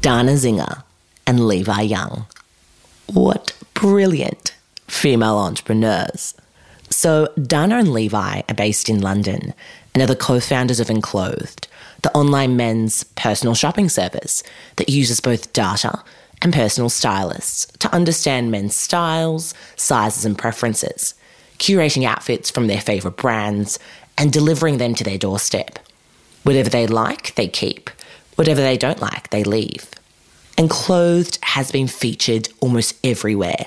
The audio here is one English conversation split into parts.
Dana Zinger and Levi Young. What brilliant female entrepreneurs. So, Dana and Levi are based in London and are the co founders of Enclothed, the online men's personal shopping service that uses both data and personal stylists to understand men's styles, sizes, and preferences, curating outfits from their favourite brands and delivering them to their doorstep. Whatever they like, they keep. Whatever they don't like, they leave. Enclothed has been featured almost everywhere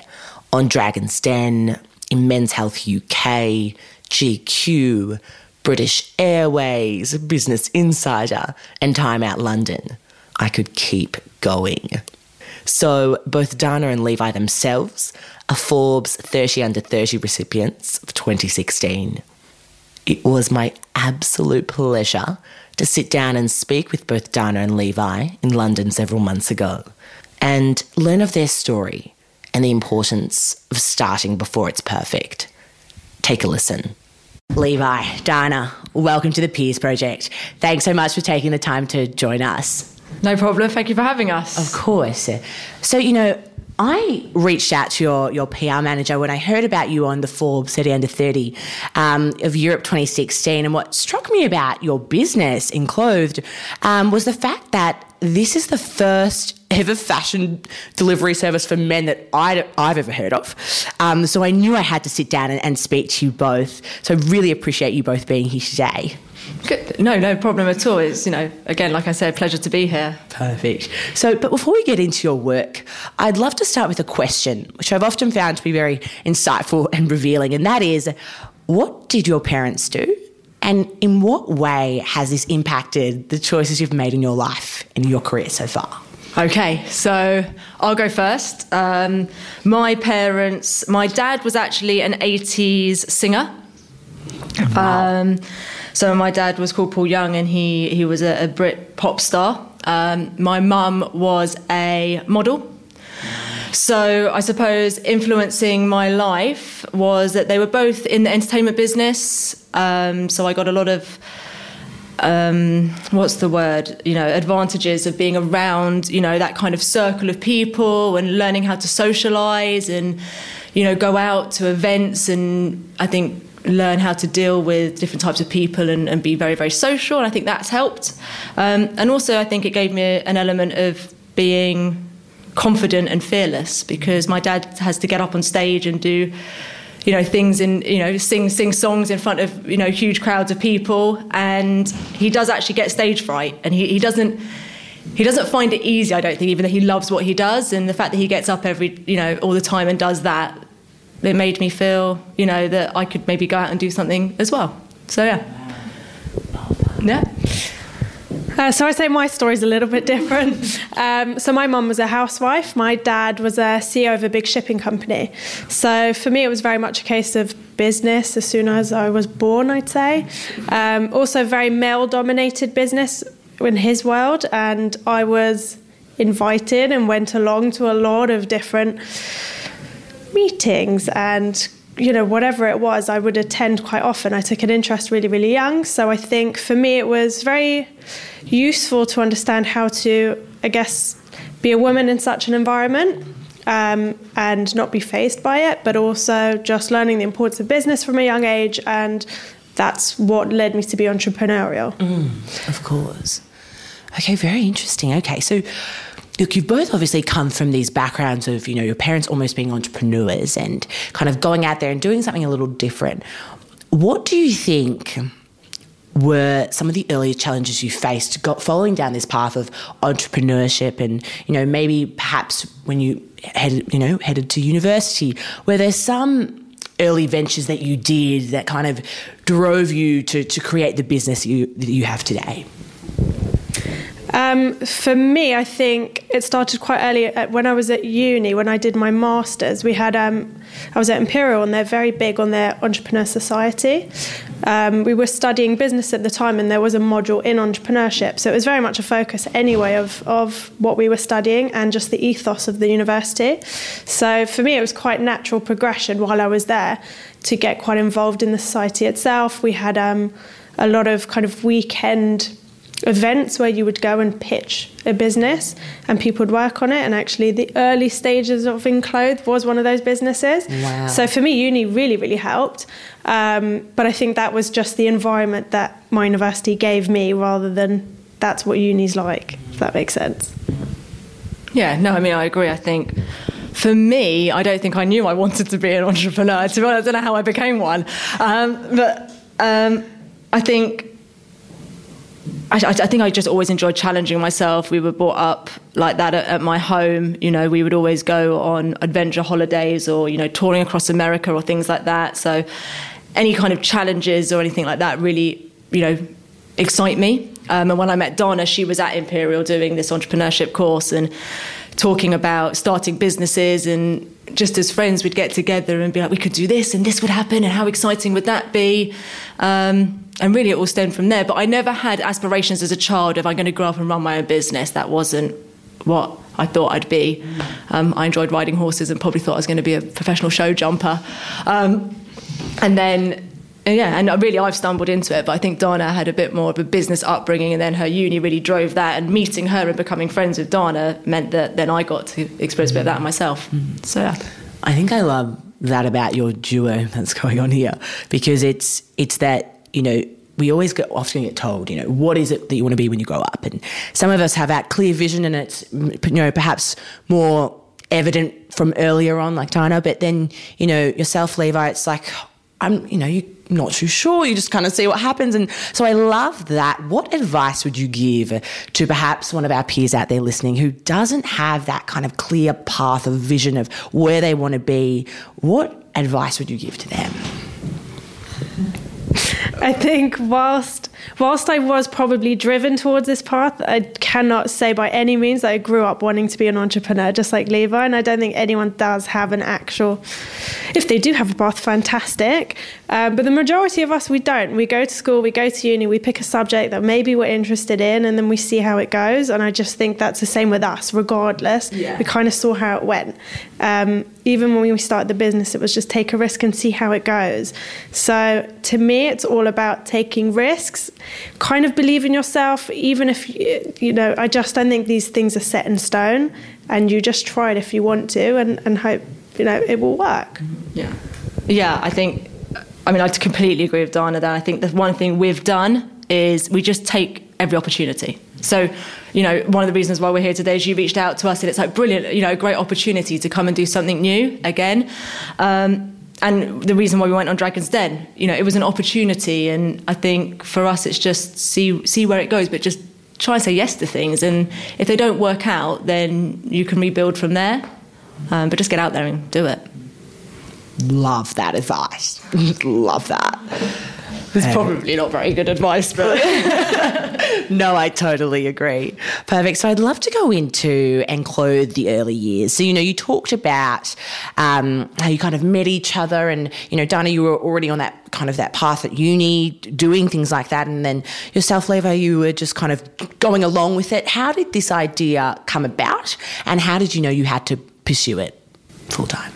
on Dragon's Den, in Men's Health UK, GQ, British Airways, Business Insider, and Time Out London. I could keep going. So, both Dana and Levi themselves are Forbes 30 Under 30 recipients of 2016. It was my absolute pleasure to sit down and speak with both Dana and Levi in London several months ago and learn of their story and the importance of starting before it's perfect. Take a listen. Levi, Dana, welcome to the Peers Project. Thanks so much for taking the time to join us. No problem. Thank you for having us. Of course. So, you know, I reached out to your, your PR manager when I heard about you on the Forbes 30 Under 30 um, of Europe 2016. And what struck me about your business, Enclothed, um, was the fact that this is the first ever fashion delivery service for men that i have ever heard of. Um, so I knew I had to sit down and, and speak to you both. So I really appreciate you both being here today. Good. No, no problem at all. It's, you know, again, like I said, pleasure to be here. Perfect. So, but before we get into your work, I'd love to start with a question, which I've often found to be very insightful and revealing, and that is what did your parents do? And in what way has this impacted the choices you've made in your life and your career so far? Okay, so I'll go first. Um, my parents, my dad was actually an 80s singer. Wow. Um, so my dad was called Paul Young, and he he was a, a Brit pop star. Um, my mum was a model. So I suppose influencing my life was that they were both in the entertainment business. Um, so I got a lot of um, what's the word? You know, advantages of being around, you know, that kind of circle of people and learning how to socialize and, you know, go out to events and I think learn how to deal with different types of people and, and be very, very social. And I think that's helped. Um, and also, I think it gave me an element of being confident and fearless because my dad has to get up on stage and do you know things in you know sing sing songs in front of you know huge crowds of people and he does actually get stage fright and he, he doesn't he doesn't find it easy i don't think even though he loves what he does and the fact that he gets up every you know all the time and does that it made me feel, you know, that I could maybe go out and do something as well. So yeah, yeah. Uh, so I say my story's a little bit different. Um, so my mum was a housewife. My dad was a CEO of a big shipping company. So for me, it was very much a case of business as soon as I was born. I'd say. Um, also, very male-dominated business in his world, and I was invited and went along to a lot of different meetings and you know whatever it was i would attend quite often i took an interest really really young so i think for me it was very useful to understand how to i guess be a woman in such an environment um, and not be faced by it but also just learning the importance of business from a young age and that's what led me to be entrepreneurial. Mm, of course. Okay very interesting. Okay so look, you've both obviously come from these backgrounds of, you know, your parents almost being entrepreneurs and kind of going out there and doing something a little different. What do you think were some of the earlier challenges you faced got following down this path of entrepreneurship and, you know, maybe perhaps when you headed, you know, headed to university, were there some early ventures that you did that kind of drove you to, to create the business you, that you have today? Um, for me, I think it started quite early when I was at uni. When I did my masters, we had um, I was at Imperial, and they're very big on their entrepreneur society. Um, we were studying business at the time, and there was a module in entrepreneurship, so it was very much a focus anyway of of what we were studying and just the ethos of the university. So for me, it was quite natural progression while I was there to get quite involved in the society itself. We had um, a lot of kind of weekend events where you would go and pitch a business and people would work on it and actually the early stages of Enclothed was one of those businesses wow. so for me uni really really helped um, but I think that was just the environment that my university gave me rather than that's what uni's like if that makes sense yeah no I mean I agree I think for me, I don't think I knew I wanted to be an entrepreneur. To be honest, I don't know how I became one. Um, but um, I think I, I, think I just always enjoyed challenging myself. We were brought up like that at, at, my home. You know, we would always go on adventure holidays or, you know, touring across America or things like that. So any kind of challenges or anything like that really, you know, excite me. Um, and when I met Dana, she was at Imperial doing this entrepreneurship course and talking about starting businesses and just as friends we'd get together and be like we could do this and this would happen and how exciting would that be um, and really it all stemmed from there. But I never had aspirations as a child of I'm going to grow up and run my own business. That wasn't what I thought I'd be. Um, I enjoyed riding horses and probably thought I was going to be a professional show jumper. Um, and then, yeah, and really I've stumbled into it. But I think Dana had a bit more of a business upbringing, and then her uni really drove that. And meeting her and becoming friends with Dana meant that then I got to experience a bit of that myself. So, yeah. I think I love that about your duo that's going on here because it's it's that you know, we always get often get told, you know, what is it that you want to be when you grow up? And some of us have that clear vision, and it's you know perhaps more evident from earlier on, like Dana. But then you know yourself, Levi, it's like I'm, you know, you're not too sure. You just kind of see what happens, and so I love that. What advice would you give to perhaps one of our peers out there listening who doesn't have that kind of clear path of vision of where they want to be? What advice would you give to them? I think whilst whilst I was probably driven towards this path, I cannot say by any means that I grew up wanting to be an entrepreneur, just like Levi. And I don't think anyone does have an actual. If they do have a path, fantastic. Um, but the majority of us, we don't. We go to school, we go to uni, we pick a subject that maybe we're interested in, and then we see how it goes. And I just think that's the same with us, regardless. Yeah. We kind of saw how it went. Um, even when we started the business, it was just take a risk and see how it goes. So to me, it's all about taking risks, kind of believe in yourself, even if, you know, I just don't think these things are set in stone and you just try it if you want to and, and hope, you know, it will work. Yeah. Yeah, I think, I mean, I completely agree with Dana that I think the one thing we've done is we just take every opportunity. So, you know, one of the reasons why we're here today is you reached out to us and it's like brilliant, you know, great opportunity to come and do something new again. Um, and the reason why we went on Dragon's Den, you know, it was an opportunity. And I think for us, it's just see see where it goes, but just try and say yes to things. And if they don't work out, then you can rebuild from there. Um, but just get out there and do it. Love that advice. Love that. It's probably not very good advice, but. no, I totally agree. Perfect. So I'd love to go into Enclothed the early years. So, you know, you talked about um, how you kind of met each other and, you know, Dana, you were already on that kind of that path at uni, doing things like that. And then yourself, Levi, you were just kind of going along with it. How did this idea come about? And how did you know you had to pursue it full time?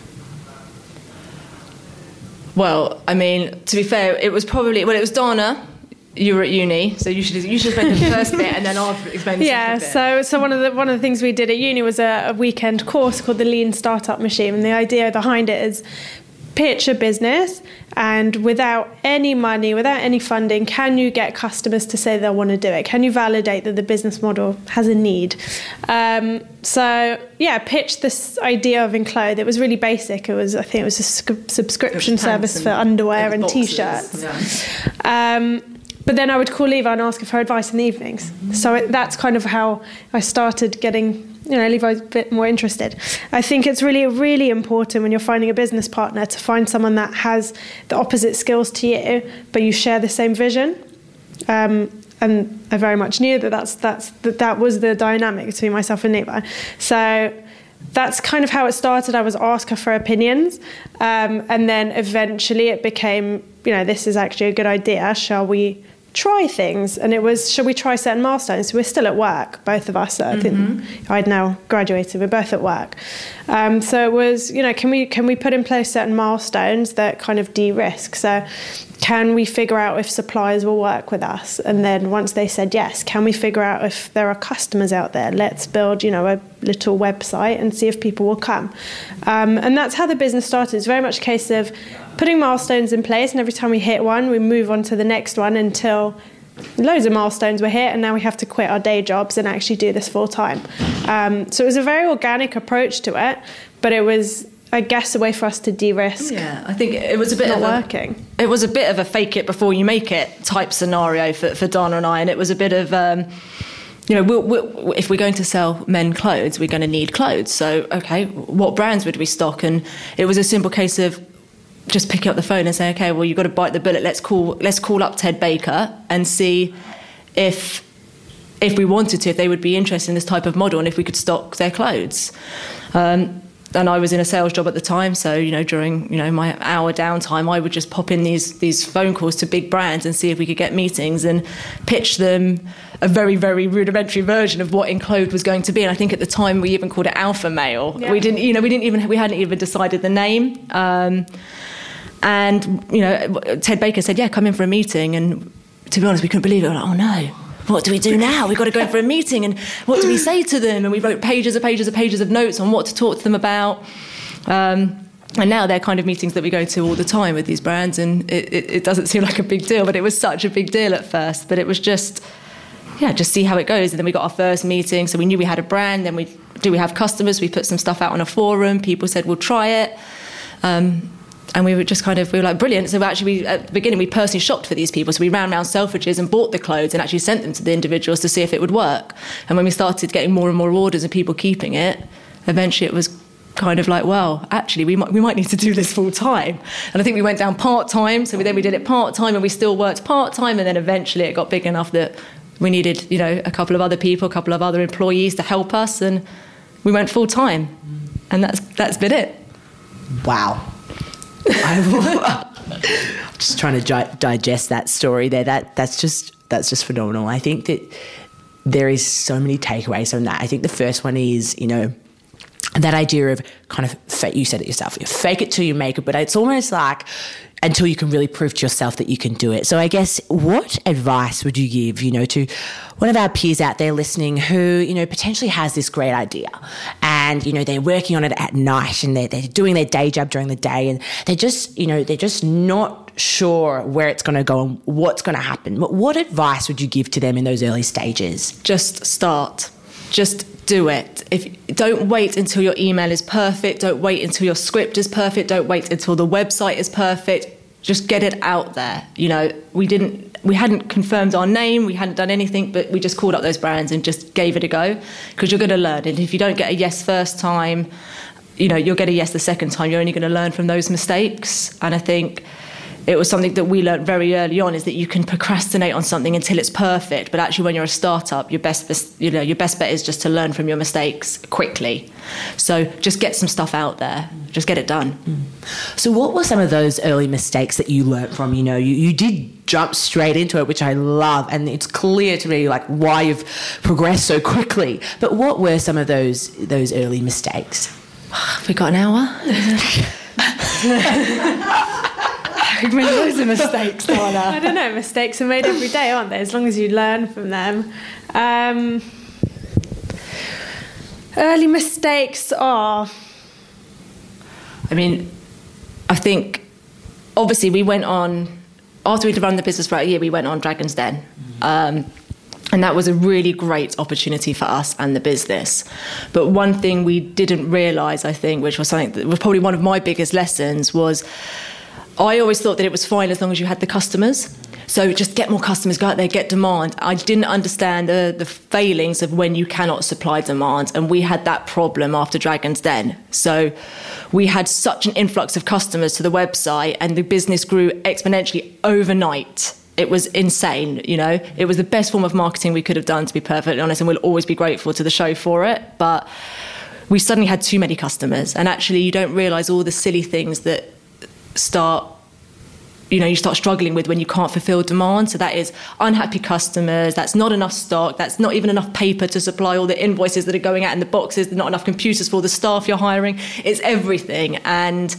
Well, I mean, to be fair, it was probably well, it was Dana. You were at uni, so you should you should explain the first bit, and then I'll explain the yeah, so so one of the one of the things we did at uni was a, a weekend course called the Lean Startup Machine, and the idea behind it is pitch a business and without any money, without any funding, can you get customers to say they'll want to do it? Can you validate that the business model has a need? Um, so yeah, pitch this idea of Enclothe. It was really basic. It was I think it was a sc- subscription service for underwear and, and t-shirts. Yeah. Um, but then I would call Levi and ask for advice in the evenings. So it, that's kind of how I started getting you know, Levi's a bit more interested. I think it's really, really important when you're finding a business partner to find someone that has the opposite skills to you, but you share the same vision. Um, and I very much knew that that's that's that, that was the dynamic between myself and Levi. So that's kind of how it started. I was asked her for opinions, um, and then eventually it became, you know, this is actually a good idea. Shall we try things. And it was, should we try certain milestones? We're still at work, both of us. I think mm-hmm. I'd now graduated. We're both at work. Um, so it was, you know, can we can we put in place certain milestones that kind of de-risk? So can we figure out if suppliers will work with us? And then once they said yes, can we figure out if there are customers out there? Let's build, you know, a little website and see if people will come. Um, and that's how the business started. It's very much a case of putting milestones in place, and every time we hit one, we move on to the next one until loads of milestones were hit, and now we have to quit our day jobs and actually do this full time. Um, so it was a very organic approach to it, but it was. I guess a way for us to de-risk. Yeah, I think it was a bit not of a, working. It was a bit of a fake it before you make it type scenario for, for Dana and I, and it was a bit of um, you know, we'll, we'll, if we're going to sell men clothes, we're going to need clothes. So, okay, what brands would we stock? And it was a simple case of just picking up the phone and saying, okay, well, you've got to bite the bullet. Let's call, let's call up Ted Baker and see if, if we wanted to, if they would be interested in this type of model and if we could stock their clothes. Um, and I was in a sales job at the time, so you know during you know my hour downtime, I would just pop in these these phone calls to big brands and see if we could get meetings and pitch them a very very rudimentary version of what Enclothe was going to be. And I think at the time we even called it Alpha Male. Yeah. We didn't you know we didn't even we hadn't even decided the name. Um, and, you know, Ted Baker said, yeah, come in for a meeting. And to be honest, we couldn't believe it. We like, oh no, what do we do now? We've got to go in for a meeting. And what do we say to them? And we wrote pages and pages and pages of notes on what to talk to them about. Um, and now they're kind of meetings that we go to all the time with these brands. And it, it, it doesn't seem like a big deal, but it was such a big deal at first. But it was just, yeah, just see how it goes. And then we got our first meeting. So we knew we had a brand. Then we, do we have customers? We put some stuff out on a forum. People said, we'll try it. Um, and we were just kind of we were like brilliant. So actually we, at the beginning we personally shopped for these people. So we ran around selfridges and bought the clothes and actually sent them to the individuals to see if it would work. And when we started getting more and more orders and people keeping it eventually it was kind of like well actually we might, we might need to do this full time. And i think we went down part time so we, then we did it part time and we still worked part time and then eventually it got big enough that we needed you know a couple of other people a couple of other employees to help us. And we went full time and that's that's been it. Wow I just trying to digest that story there. That that's just that's just phenomenal. I think that there is so many takeaways from that. I think the first one is you know that idea of kind of fake, you said it yourself, you fake it till you make it, but it's almost like until you can really prove to yourself that you can do it. So I guess what advice would you give, you know, to one of our peers out there listening who, you know, potentially has this great idea and, you know, they're working on it at night and they're, they're doing their day job during the day and they're just, you know, they're just not sure where it's going to go and what's going to happen. What advice would you give to them in those early stages? Just start. Just do it. If don't wait until your email is perfect, don't wait until your script is perfect, don't wait until the website is perfect. Just get it out there. You know, we didn't we hadn't confirmed our name, we hadn't done anything, but we just called up those brands and just gave it a go because you're going to learn. And if you don't get a yes first time, you know, you'll get a yes the second time. You're only going to learn from those mistakes. And I think it was something that we learned very early on is that you can procrastinate on something until it's perfect but actually when you're a startup your best you know your best bet is just to learn from your mistakes quickly. So just get some stuff out there. Just get it done. Mm. so what were some of those early mistakes that you learned from? You know you, you did jump straight into it which i love and it's clear to me like why you've progressed so quickly. But what were some of those those early mistakes? We got an hour We've made loads of mistakes, Dana. I don't know. Mistakes are made every day, aren't they? As long as you learn from them. Um, early mistakes are. I mean, I think obviously we went on after we'd run the business for a year. We went on Dragon's Den. Um, and that was a really great opportunity for us and the business. But one thing we didn't realize, I think, which was something that was probably one of my biggest lessons, was I always thought that it was fine as long as you had the customers. So just get more customers, go out there, get demand. I didn't understand the, the failings of when you cannot supply demand. And we had that problem after Dragon's Den. So we had such an influx of customers to the website, and the business grew exponentially overnight. It was insane, you know. It was the best form of marketing we could have done, to be perfectly honest, and we'll always be grateful to the show for it. But we suddenly had too many customers, and actually, you don't realize all the silly things that start you know you start struggling with when you can't fulfill demand. So that is unhappy customers. That's not enough stock. That's not even enough paper to supply all the invoices that are going out in the boxes. Not enough computers for the staff you're hiring. It's everything. And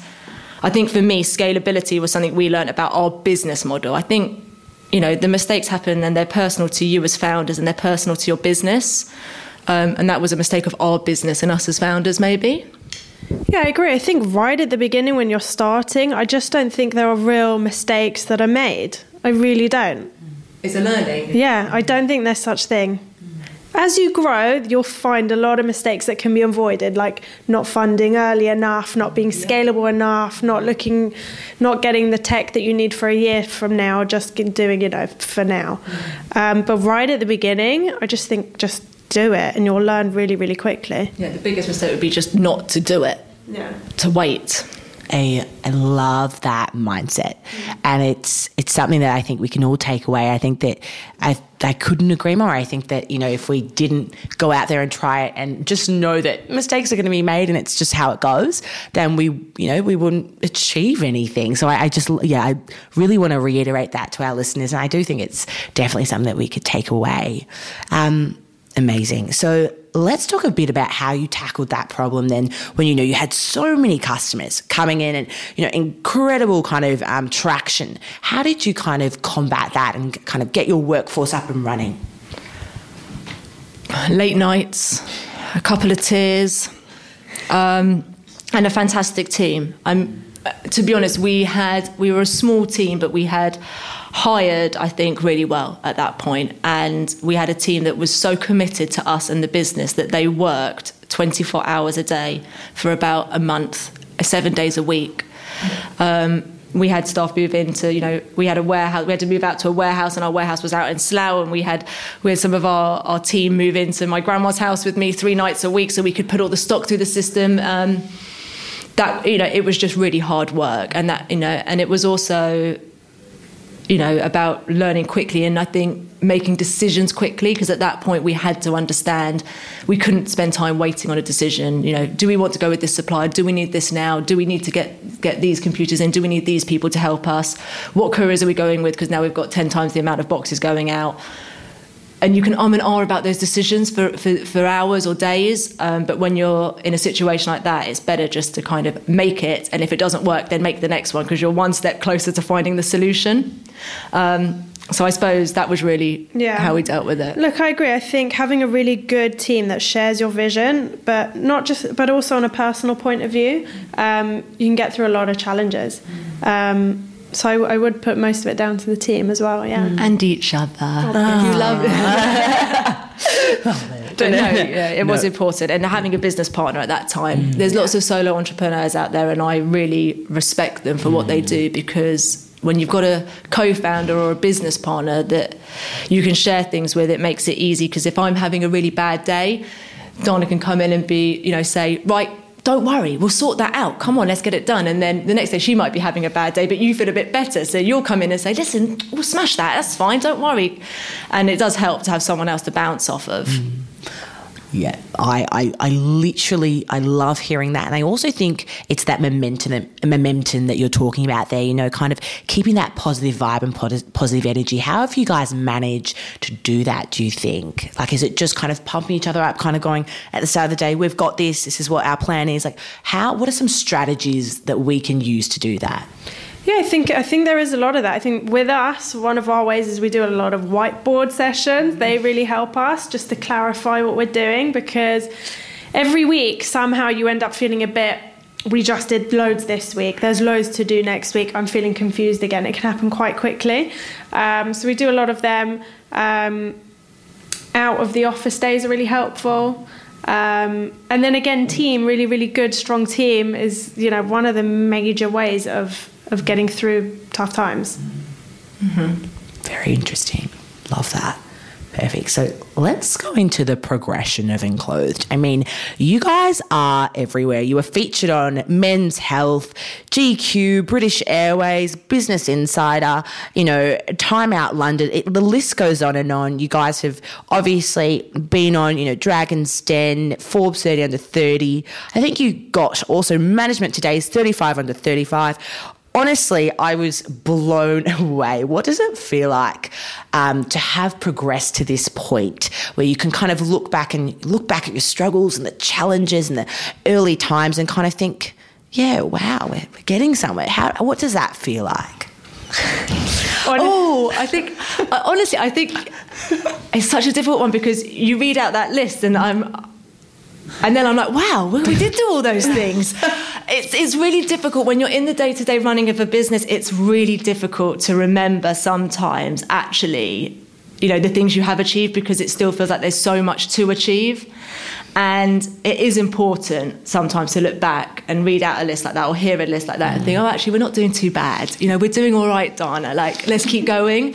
i think for me scalability was something we learned about our business model. I think you know the mistakes happen and they're personal to you as founders and they're personal to your business. Um, and that was a mistake of our business and us as founders maybe yeah, I agree. I think right at the beginning when you're starting, I just don't think there are real mistakes that are made. I really don't. It's a learning. Yeah, I don't think there's such thing. As you grow, you'll find a lot of mistakes that can be avoided, like not funding early enough, not being scalable enough, not looking, not getting the tech that you need for a year from now, just doing it you know, for now. Um, but right at the beginning, I just think just do it and you'll learn really, really quickly. Yeah, the biggest mistake would be just not to do it. Yeah. To wait. I, I love that mindset, and it's it's something that I think we can all take away. I think that I I couldn't agree more. I think that you know if we didn't go out there and try it and just know that mistakes are going to be made and it's just how it goes, then we you know we wouldn't achieve anything. So I, I just yeah I really want to reiterate that to our listeners, and I do think it's definitely something that we could take away. Um, Amazing. So let's talk a bit about how you tackled that problem then when you know you had so many customers coming in and you know incredible kind of um, traction. How did you kind of combat that and kind of get your workforce up and running? Late nights a couple of tears um, and a fantastic team. I'm to be honest we had we were a small team but we had hired, I think, really well at that point. And we had a team that was so committed to us and the business that they worked 24 hours a day for about a month, seven days a week. Um, we had staff move into, you know, we had a warehouse, we had to move out to a warehouse and our warehouse was out in Slough and we had, we had some of our, our team move into my grandma's house with me three nights a week so we could put all the stock through the system. Um, that, you know, it was just really hard work and that, you know, and it was also you know, about learning quickly and I think making decisions quickly because at that point we had to understand we couldn't spend time waiting on a decision. You know, do we want to go with this supplier? Do we need this now? Do we need to get get these computers in? Do we need these people to help us? What couriers are we going with? Because now we've got ten times the amount of boxes going out and you can um and ah about those decisions for, for, for hours or days. Um, but when you're in a situation like that, it's better just to kind of make it. And if it doesn't work, then make the next one because you're one step closer to finding the solution. Um, so I suppose that was really yeah. how we dealt with it. Look, I agree. I think having a really good team that shares your vision, but not just, but also on a personal point of view, um, you can get through a lot of challenges. Um, so I, I, would put most of it down to the team as well, yeah. Mm. And each other. Oh, you love it. but no, yeah, it no. was important. And having a business partner at that time, mm. there's lots of solo entrepreneurs out there, and I really respect them for mm. what they mm. do because when you've got a co-founder or a business partner that you can share things with, it makes it easy. Because if I'm having a really bad day, Dana can come in and be, you know, say, right, don't worry, we'll sort that out. Come on, let's get it done. And then the next day she might be having a bad day, but you feel a bit better. So you'll come in and say, listen, we'll smash that. That's fine. Don't worry. And it does help to have someone else to bounce off of. Mm. Yeah, I, I, I literally I love hearing that, and I also think it's that momentum momentum that you're talking about there. You know, kind of keeping that positive vibe and positive energy. How have you guys managed to do that? Do you think? Like, is it just kind of pumping each other up, kind of going at the start of the day, we've got this. This is what our plan is. Like, how? What are some strategies that we can use to do that? Yeah, I think I think there is a lot of that. I think with us, one of our ways is we do a lot of whiteboard sessions. They really help us just to clarify what we're doing because every week somehow you end up feeling a bit we just did loads this week. There's loads to do next week. I'm feeling confused again. It can happen quite quickly. Um, so we do a lot of them. Um, out of the office days are really helpful. Um, and then again, team, really, really good, strong team is you know one of the major ways of of getting through tough times. Mm-hmm. Very interesting. Love that. Perfect. So let's go into the progression of Enclothed. I mean, you guys are everywhere. You were featured on Men's Health, GQ, British Airways, Business Insider, you know, Time Out London. It, the list goes on and on. You guys have obviously been on, you know, Dragon's Den, Forbes 30 under 30. I think you got also Management Today's 35 under 35 honestly, I was blown away. What does it feel like um, to have progressed to this point where you can kind of look back and look back at your struggles and the challenges and the early times and kind of think, yeah, wow, we're getting somewhere. How, what does that feel like? oh, I think uh, honestly, I think it's such a difficult one because you read out that list and I'm and then I'm like, wow, we did do all those things. it's, it's really difficult when you're in the day to day running of a business, it's really difficult to remember sometimes actually, you know, the things you have achieved because it still feels like there's so much to achieve. And it is important sometimes to look back and read out a list like that or hear a list like that and think, mm. oh, actually, we're not doing too bad. You know, we're doing all right, Dana. Like, let's keep going.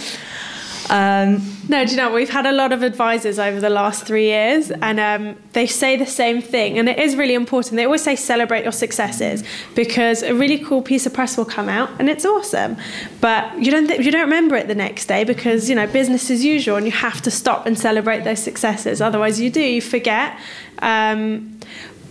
Um, no, do you know we've had a lot of advisors over the last three years, and um, they say the same thing, and it is really important. They always say celebrate your successes because a really cool piece of press will come out, and it's awesome, but you don't th- you don't remember it the next day because you know business as usual, and you have to stop and celebrate those successes. Otherwise, you do you forget. Um,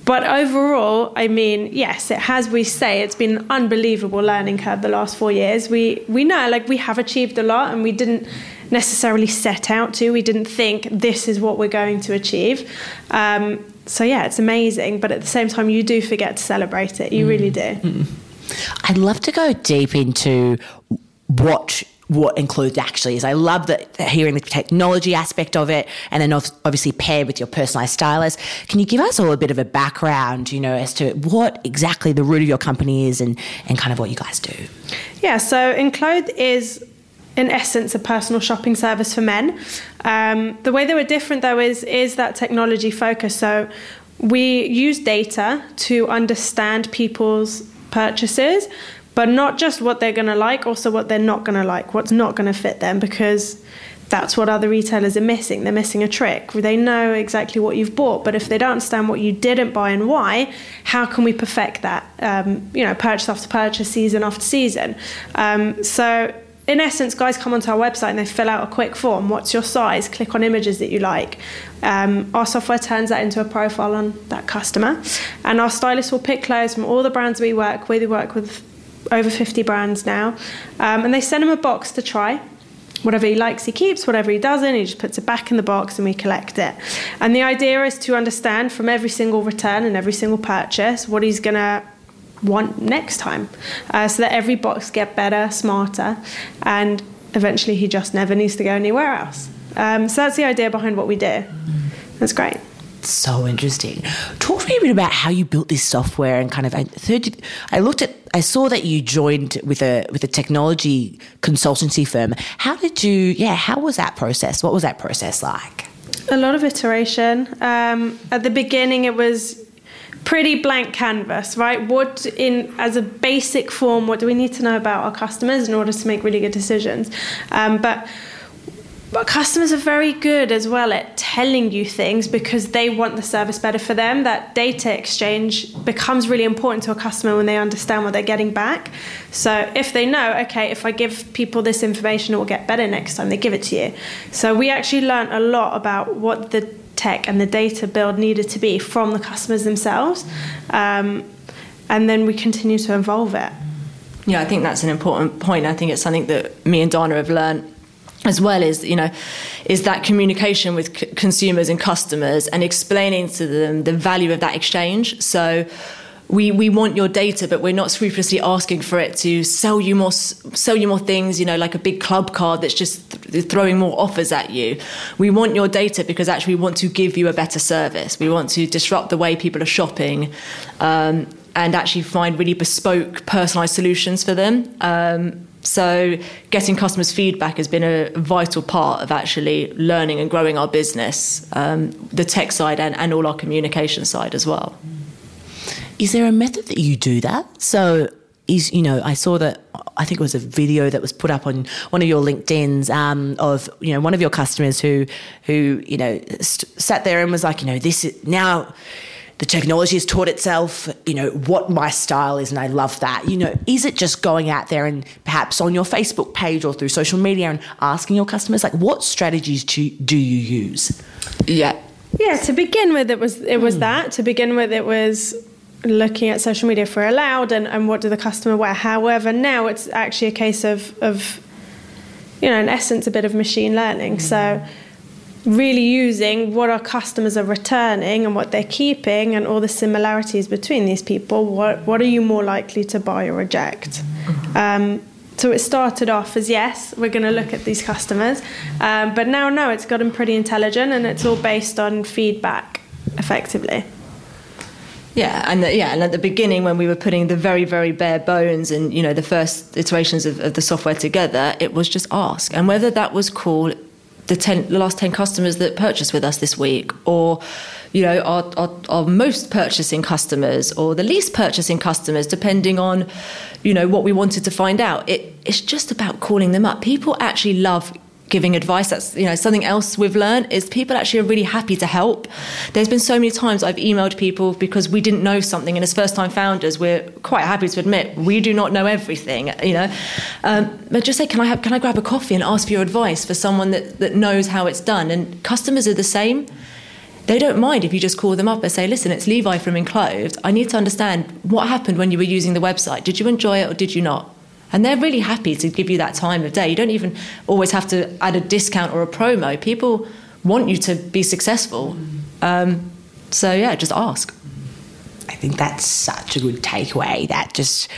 but overall, I mean, yes, it has. We say it's been an unbelievable learning curve the last four years. We we know like we have achieved a lot, and we didn't necessarily set out to. We didn't think this is what we're going to achieve. Um, so yeah, it's amazing, but at the same time, you do forget to celebrate it. You mm. really do. Mm. I'd love to go deep into what what Enclothed actually is. I love that hearing the technology aspect of it, and then obviously paired with your personalized stylist. Can you give us all a bit of a background, you know, as to what exactly the root of your company is and and kind of what you guys do? Yeah, so Enclothed is in essence a personal shopping service for men. Um, the way they were different though is is that technology focus. So we use data to understand people's purchases, but not just what they're going to like, also what they're not going to like, what's not going to fit them, because that's what other retailers are missing. They're missing a trick. They know exactly what you've bought, but if they don't understand what you didn't buy and why, how can we perfect that? Um, you know, purchase after purchase, season after season. Um, so in essence, guys come onto our website and they fill out a quick form. What's your size? Click on images that you like. Um, our software turns that into a profile on that customer, and our stylist will pick clothes from all the brands we work with. We work with over 50 brands now, um, and they send him a box to try. Whatever he likes, he keeps. Whatever he doesn't, he just puts it back in the box and we collect it. And the idea is to understand from every single return and every single purchase what he's going to want next time uh, so that every box get better smarter and eventually he just never needs to go anywhere else um, so that's the idea behind what we do that's great so interesting. Talk to me a bit about how you built this software and kind of. I, third, I looked at, I saw that you joined with a with a technology consultancy firm. How did you? Yeah, how was that process? What was that process like? A lot of iteration. Um, at the beginning, it was pretty blank canvas, right? What in as a basic form, what do we need to know about our customers in order to make really good decisions? Um, but but customers are very good as well at telling you things because they want the service better for them. That data exchange becomes really important to a customer when they understand what they're getting back. So if they know, okay, if I give people this information, it will get better next time, they give it to you. So we actually learned a lot about what the tech and the data build needed to be from the customers themselves. Um, and then we continue to evolve it. Yeah, I think that's an important point. I think it's something that me and Dana have learned as well is you know is that communication with c- consumers and customers and explaining to them the value of that exchange so we, we want your data, but we're not scrupulously asking for it to sell you more sell you more things. You know, like a big club card that's just th- throwing more offers at you. We want your data because actually we want to give you a better service. We want to disrupt the way people are shopping. Um, and actually find really bespoke, personalised solutions for them. Um, so, getting customers' feedback has been a vital part of actually learning and growing our business, um, the tech side and, and all our communication side as well. Is there a method that you do that? So, is you know, I saw that I think it was a video that was put up on one of your LinkedIn's um, of you know one of your customers who who you know st- sat there and was like, you know, this is now the technology has taught itself, you know, what my style is, and I love that. You know, is it just going out there and perhaps on your Facebook page or through social media and asking your customers, like, what strategies do, do you use? Yeah. Yeah, to begin with, it was it was mm. that. To begin with, it was looking at social media for allowed and, and what do the customer wear. However, now it's actually a case of, of you know, in essence, a bit of machine learning. So really using what our customers are returning and what they're keeping and all the similarities between these people. What, what are you more likely to buy or reject? Um, so it started off as yes, we're going to look at these customers, um, but now no, it's gotten pretty intelligent and it's all based on feedback effectively. Yeah, and the, yeah, and at the beginning when we were putting the very very bare bones and you know the first iterations of, of the software together, it was just ask, and whether that was cool the, ten, the last 10 customers that purchased with us this week or you know our, our, our, most purchasing customers or the least purchasing customers depending on you know what we wanted to find out it, it's just about calling them up. People actually love giving advice. That's you know something else we've learned is people actually are really happy to help. There's been so many times I've emailed people because we didn't know something, and as first time founders, we're quite happy to admit we do not know everything. You know, um, but just say, can I have, can I grab a coffee and ask for your advice for someone that that knows how it's done? And customers are the same. They don't mind if you just call them up and say, listen, it's Levi from Enclothed. I need to understand what happened when you were using the website. Did you enjoy it or did you not? And they're really happy to give you that time of day. You don't even always have to add a discount or a promo. People want you to be successful. Um, so, yeah, just ask. I think that's such a good takeaway that just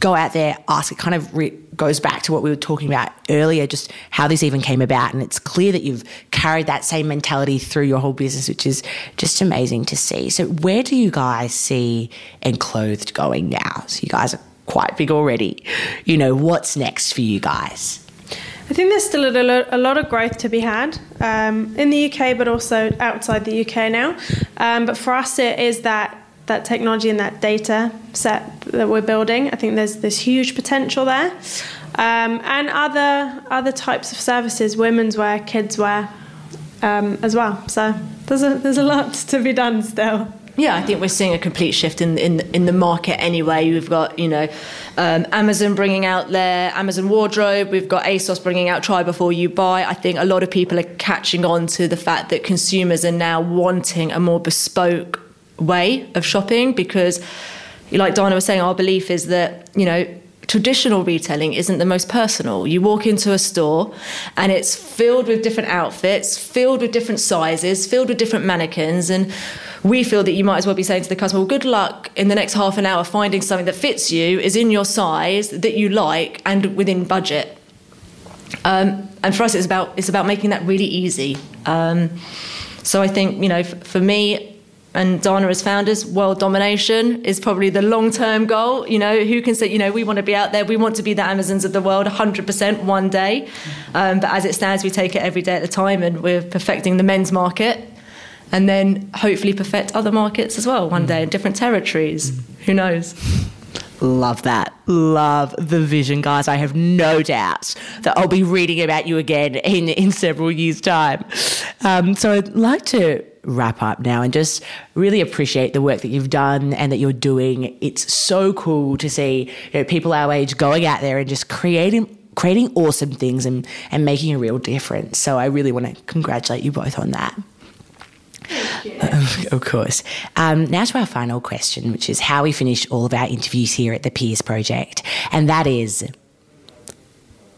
go out there, ask. It kind of re- goes back to what we were talking about earlier, just how this even came about. And it's clear that you've carried that same mentality through your whole business, which is just amazing to see. So, where do you guys see Enclothed going now? So, you guys are quite big already. You know, what's next for you guys? I think there's still a, lot of growth to be had um, in the UK, but also outside the UK now. Um, but for us, it is that that technology and that data set that we're building. I think there's this huge potential there, um, and other other types of services, women's wear, kids wear, um, as well. So there's a there's a lot to be done still. Yeah, I think we're seeing a complete shift in in in the market anyway. We've got you know um, Amazon bringing out their Amazon wardrobe. We've got ASOS bringing out Try Before You Buy. I think a lot of people are catching on to the fact that consumers are now wanting a more bespoke way of shopping because, like Dana was saying, our belief is that you know traditional retailing isn't the most personal. You walk into a store and it's filled with different outfits, filled with different sizes, filled with different mannequins, and we feel that you might as well be saying to the customer, well, good luck in the next half an hour finding something that fits you, is in your size, that you like, and within budget. Um, and for us, it's about it's about making that really easy. Um, so I think you know, f- for me and Dana as founders, world domination is probably the long term goal. You know, who can say you know we want to be out there, we want to be the Amazons of the world, 100% one day. Um, but as it stands, we take it every day at a time, and we're perfecting the men's market and then hopefully perfect other markets as well one day in different territories. Who knows? Love that. Love the vision, guys. I have no doubt that I'll be reading about you again in, in several years' time. Um, so I'd like to wrap up now and just really appreciate the work that you've done and that you're doing. It's so cool to see you know, people our age going out there and just creating creating awesome things and, and making a real difference. So I really want to congratulate you both on that. Of course. Um, now to our final question, which is how we finish all of our interviews here at the Peers Project. And that is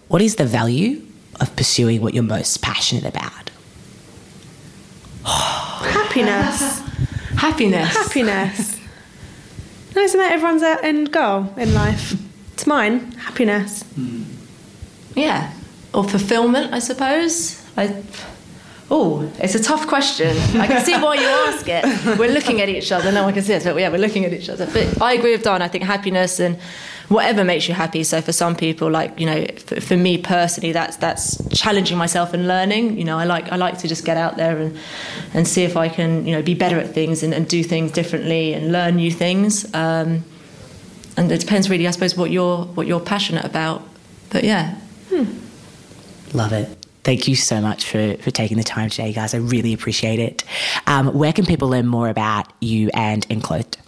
what is the value of pursuing what you're most passionate about? Happiness. Happiness. Happiness. No, isn't that everyone's end goal in life? It's mine. Happiness. Yeah. Or fulfillment, I suppose. I Oh, it's a tough question. I can see why you ask it. We're looking at each other. No one can see us, but yeah, we're looking at each other. But I agree with Don. I think happiness and whatever makes you happy. So for some people, like you know, for, for, me personally, that's that's challenging myself and learning. You know, I like I like to just get out there and and see if I can you know be better at things and, and do things differently and learn new things. Um, and it depends really, I suppose, what you're what you're passionate about. But yeah. Hmm. Love it. Thank you so much for, for taking the time today, guys. I really appreciate it. Um, where can people learn more about you and Enclothed?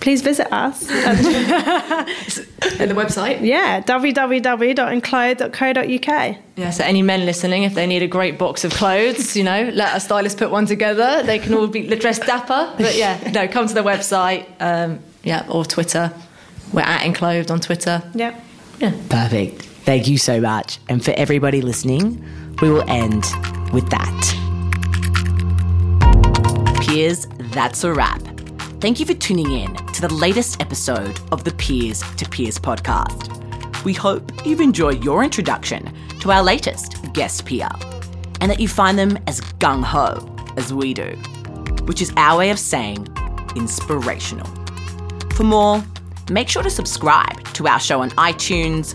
Please visit us at the website. Yeah, www.enclothed.co.uk. Yeah, so any men listening, if they need a great box of clothes, you know, let a stylist put one together. They can all be dressed dapper. But yeah, no, come to the website, um, yeah, or Twitter. We're at Enclothed on Twitter. Yeah. Yeah. Perfect. Thank you so much. And for everybody listening, we will end with that. Peers, that's a wrap. Thank you for tuning in to the latest episode of the Peers to Peers podcast. We hope you've enjoyed your introduction to our latest guest peer and that you find them as gung ho as we do, which is our way of saying inspirational. For more, make sure to subscribe to our show on iTunes,